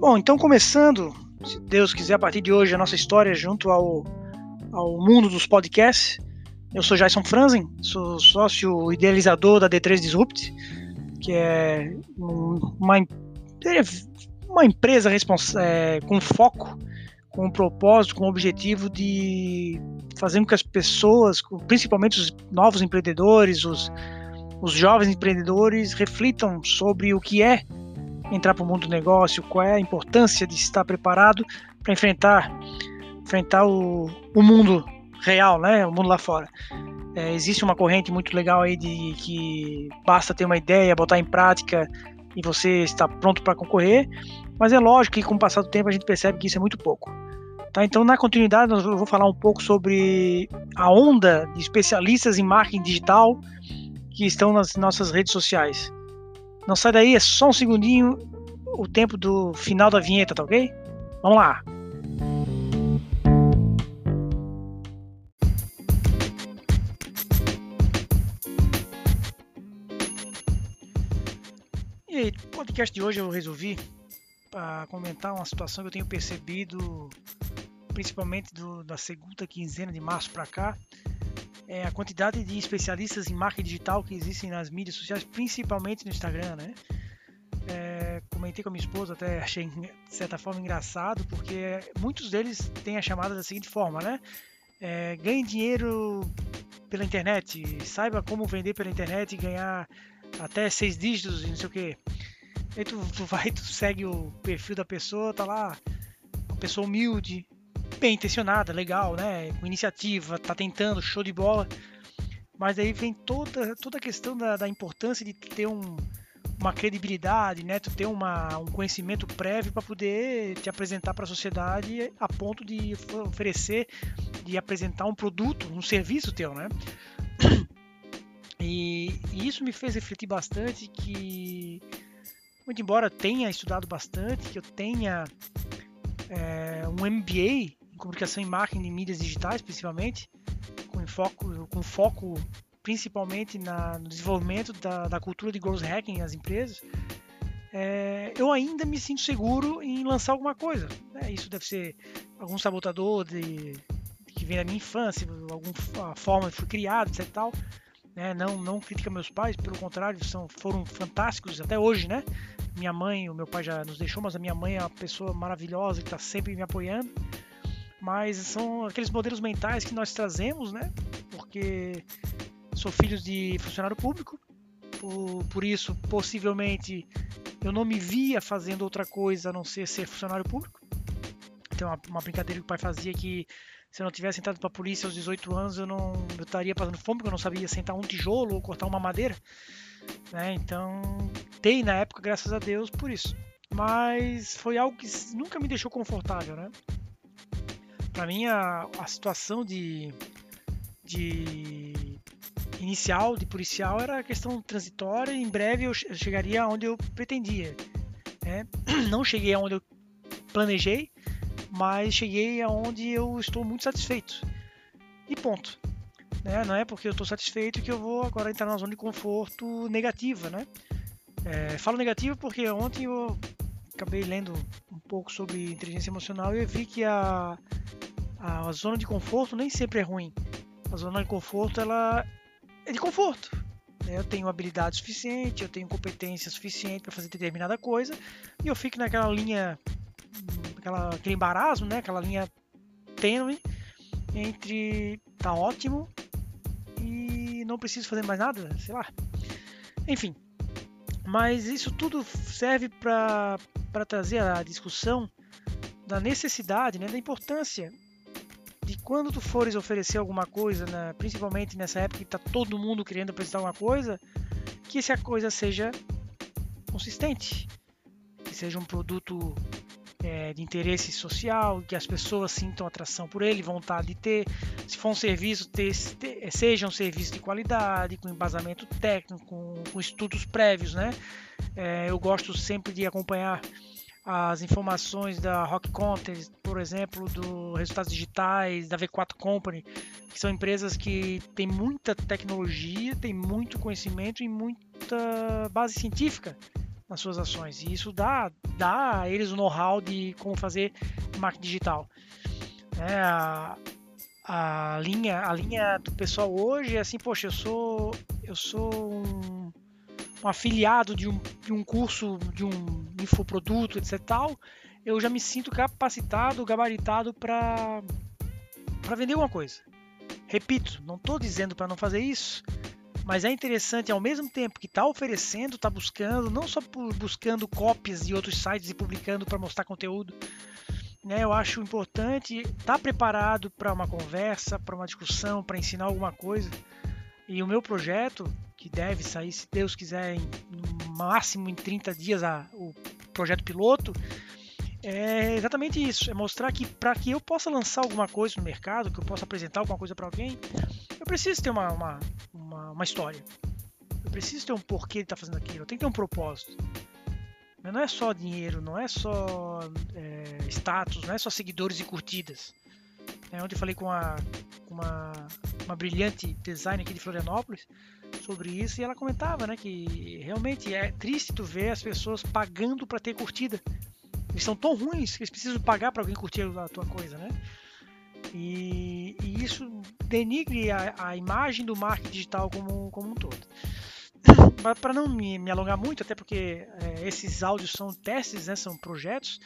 Bom, então começando, se Deus quiser, a partir de hoje, a nossa história junto ao, ao mundo dos podcasts. Eu sou Jason Franzen, sou sócio idealizador da D3 Disrupt, que é uma, uma empresa é, com foco, com um propósito, com o objetivo de fazer com que as pessoas, principalmente os novos empreendedores, os, os jovens empreendedores, reflitam sobre o que é entrar para o mundo do negócio, qual é a importância de estar preparado para enfrentar, enfrentar o, o mundo real, né? O mundo lá fora. É, existe uma corrente muito legal aí de que basta ter uma ideia, botar em prática e você está pronto para concorrer, mas é lógico que com o passar do tempo a gente percebe que isso é muito pouco. Tá, então, na continuidade, eu vou falar um pouco sobre a onda de especialistas em marketing digital que estão nas nossas redes sociais. Não sai daí, é só um segundinho o tempo do final da vinheta, tá ok? Vamos lá! E aí, no podcast de hoje eu resolvi para comentar uma situação que eu tenho percebido, principalmente do, da segunda quinzena de março para cá, é, a quantidade de especialistas em marketing digital que existem nas mídias sociais, principalmente no Instagram, né? É, comentei com a minha esposa, até achei de certa forma engraçado, porque muitos deles têm a chamada da seguinte forma, né? É, ganhe dinheiro pela internet, saiba como vender pela internet e ganhar até seis dígitos e não sei o que. Aí tu, tu vai, tu segue o perfil da pessoa, tá lá, uma pessoa humilde, bem intencionada, legal, né? Com iniciativa, tá tentando, show de bola. Mas aí vem toda, toda a questão da, da importância de ter um, uma credibilidade, né? Tu ter uma, um conhecimento prévio para poder te apresentar para a sociedade a ponto de oferecer, de apresentar um produto, um serviço teu, né? E, e isso me fez refletir bastante que, muito embora tenha estudado bastante, que eu tenha é, um MBA comunicação em marketing e mídias digitais, principalmente, com foco, com foco principalmente na, no desenvolvimento da, da, cultura de growth hacking nas empresas, é, eu ainda me sinto seguro em lançar alguma coisa. Né? Isso deve ser algum sabotador de, que vem da minha infância, alguma forma que fui criado, etc. Tal, né? Não, não critica meus pais, pelo contrário, são, foram fantásticos até hoje, né? Minha mãe, o meu pai já nos deixou, mas a minha mãe é uma pessoa maravilhosa que está sempre me apoiando mas são aqueles modelos mentais que nós trazemos, né? Porque sou filho de funcionário público, por, por isso possivelmente eu não me via fazendo outra coisa a não ser ser funcionário público. Tem uma, uma brincadeira que o pai fazia que se eu não tivesse sentado para a polícia aos 18 anos, eu não eu estaria passando fome, porque eu não sabia sentar um tijolo ou cortar uma madeira. Né? Então, tem na época, graças a Deus, por isso. Mas foi algo que nunca me deixou confortável, né? Para mim a, a situação de, de inicial de policial era questão transitória em breve eu chegaria aonde eu pretendia. Né? Não cheguei aonde eu planejei, mas cheguei aonde eu estou muito satisfeito. E ponto. Né? Não é porque eu estou satisfeito que eu vou agora entrar na zona de conforto negativa, né? É, falo negativa porque ontem eu acabei lendo um pouco sobre inteligência emocional e eu vi que a, a zona de conforto nem sempre é ruim. A zona de conforto ela é de conforto. Né? Eu tenho habilidade suficiente, eu tenho competência suficiente para fazer determinada coisa e eu fico naquela linha, aquela, aquele embaraço, né? aquela linha tênue entre tá ótimo e não preciso fazer mais nada, sei lá. Enfim, mas isso tudo serve para trazer a discussão da necessidade, né, da importância quando tu fores oferecer alguma coisa, né, principalmente nessa época que está todo mundo querendo apresentar alguma coisa, que essa coisa seja consistente, que seja um produto é, de interesse social, que as pessoas sintam atração por ele, vontade de ter. Se for um serviço, ter, ter, seja um serviço de qualidade, com embasamento técnico, com, com estudos prévios, né? É, eu gosto sempre de acompanhar as informações da Rock Content, por exemplo, do resultados digitais, da V4 Company, que são empresas que têm muita tecnologia, têm muito conhecimento e muita base científica nas suas ações. E isso dá, dá a eles o know-how de como fazer marketing digital. É, a, a, linha, a linha do pessoal hoje é assim, poxa, eu sou, eu sou um, um afiliado de um, de um curso, de um infoproduto, etc. Tal, eu já me sinto capacitado, gabaritado para vender alguma coisa. Repito, não estou dizendo para não fazer isso, mas é interessante ao mesmo tempo que está oferecendo, está buscando, não só buscando cópias de outros sites e publicando para mostrar conteúdo. Né, eu acho importante estar tá preparado para uma conversa, para uma discussão, para ensinar alguma coisa. E o meu projeto, que deve sair, se Deus quiser, em, no máximo em 30 dias, a, o projeto piloto, é exatamente isso. É mostrar que para que eu possa lançar alguma coisa no mercado, que eu possa apresentar alguma coisa para alguém, eu preciso ter uma, uma, uma, uma, história. Eu preciso ter um porquê de estar tá fazendo aquilo. Eu tenho que ter um propósito. Mas não é só dinheiro, não é só é, status, não é só seguidores e curtidas. É onde eu falei com, a, com uma, uma brilhante designer aqui de Florianópolis sobre isso e ela comentava né, que realmente é triste tu ver as pessoas pagando para ter curtida eles são tão ruins que eles precisam pagar para alguém curtir a tua coisa, né? E, e isso denigre a, a, imagem do marketing digital como, como um todo. Para não me, me, alongar muito, até porque é, esses áudios são testes, né, são projetos,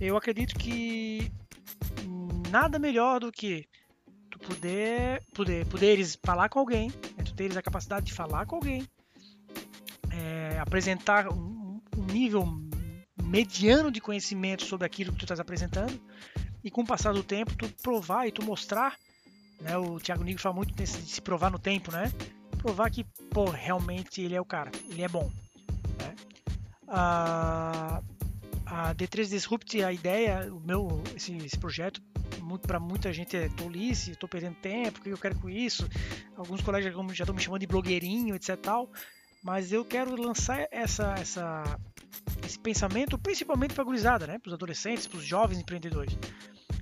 eu acredito que nada melhor do que poder, poder poderes falar com alguém, né, tu teres a capacidade de falar com alguém, é, apresentar um, um nível mediano de conhecimento sobre aquilo que tu estás apresentando e com o passar do tempo tu provar e tu mostrar, né? O Thiago Nigro fala muito de se provar no tempo, né? Provar que, pô, realmente ele é o cara, ele é bom. Né? A, a D3 Disrupt, a ideia, o meu, esse, esse projeto, para muita gente é tolice, estou perdendo tempo, o que eu quero com isso? Alguns colegas já estão me chamando de blogueirinho, etc. Tal, mas eu quero lançar essa, essa, esse pensamento principalmente para a gurizada, né? Para os adolescentes, para os jovens empreendedores.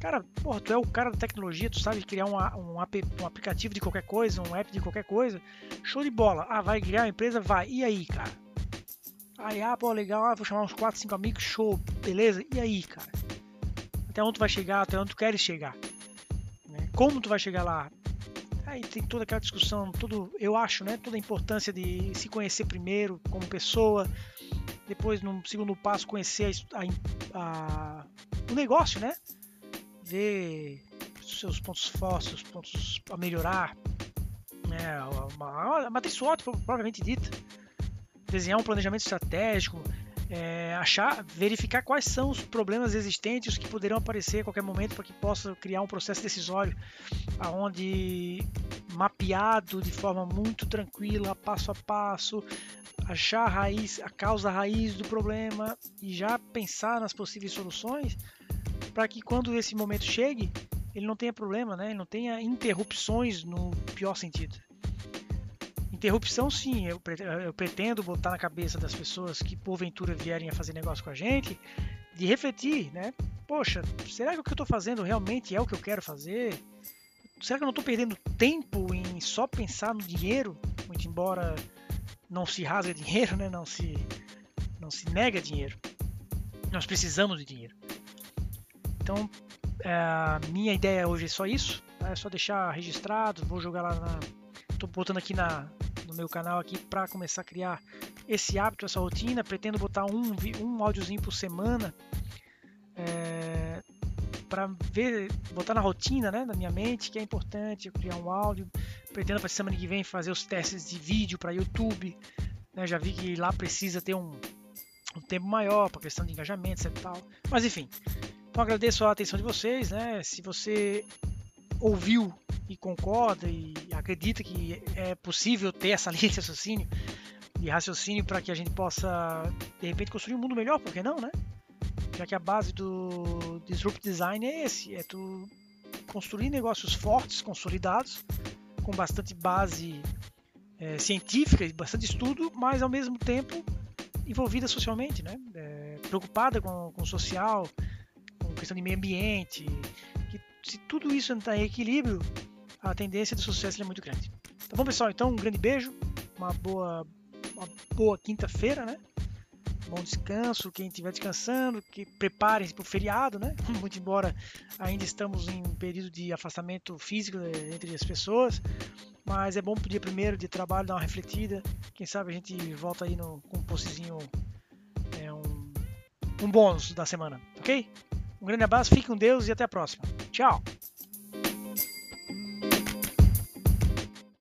Cara, porra, tu é o cara da tecnologia, tu sabe criar um, um, app, um aplicativo de qualquer coisa, um app de qualquer coisa. Show de bola. Ah, vai criar uma empresa? Vai. E aí, cara? Aí, ah, pô, legal, ah, vou chamar uns 4, 5 amigos, show, beleza? E aí, cara? Até onde tu vai chegar, até onde tu queres chegar? Né? Como tu vai chegar lá? Aí tem toda aquela discussão, tudo, eu acho, né? Toda a importância de se conhecer primeiro como pessoa, depois, no segundo passo, conhecer a, a, o negócio, né? Ver seus pontos fortes, os pontos a melhorar, né? a, a matriz SWOT, propriamente dita. Desenhar um planejamento estratégico, é, achar, verificar quais são os problemas existentes que poderão aparecer a qualquer momento para que possa criar um processo decisório aonde mapeado de forma muito tranquila, passo a passo, achar a raiz, a causa raiz do problema e já pensar nas possíveis soluções para que quando esse momento chegue, ele não tenha problema, né? Ele não tenha interrupções no pior sentido. Interrupção, sim, eu, eu pretendo botar na cabeça das pessoas que porventura vierem a fazer negócio com a gente, de refletir, né? Poxa, será que o que eu estou fazendo realmente é o que eu quero fazer? Será que eu não estou perdendo tempo em só pensar no dinheiro? Muito embora não se rasga dinheiro, né? não, se, não se nega dinheiro. Nós precisamos de dinheiro. Então, é, a minha ideia hoje é só isso. Tá? É só deixar registrado. Vou jogar lá na. Botando aqui na, no meu canal aqui para começar a criar esse hábito, essa rotina. Pretendo botar um, um áudiozinho por semana. É, para ver, botar na rotina, né, na minha mente, que é importante eu criar um áudio. Pretendo para semana que vem fazer os testes de vídeo para YouTube. Né, já vi que lá precisa ter um, um tempo maior para questão de engajamento e tal. Mas enfim, então agradeço a atenção de vocês, né? Se você ouviu e concorda e acredita que é possível ter essa linha de raciocínio, raciocínio para que a gente possa de repente construir um mundo melhor, por que não, né? já que a base do Disrupt Design é esse, é tu construir negócios fortes, consolidados, com bastante base é, científica e bastante estudo, mas ao mesmo tempo envolvida socialmente, né? É, preocupada com, com o social, com questão de meio ambiente, que se tudo isso entrar em equilíbrio, a tendência de sucesso é muito grande. Tá bom, pessoal? Então, um grande beijo, uma boa, uma boa quinta-feira, né? bom descanso, quem estiver descansando, que preparem-se para o feriado, né? Muito embora ainda estamos em um período de afastamento físico eh, entre as pessoas, mas é bom pro dia primeiro de trabalho dar uma refletida. Quem sabe a gente volta aí no, com um postzinho, é, um, um bônus da semana, ok? Um grande abraço, fique com Deus e até a próxima. Tchau!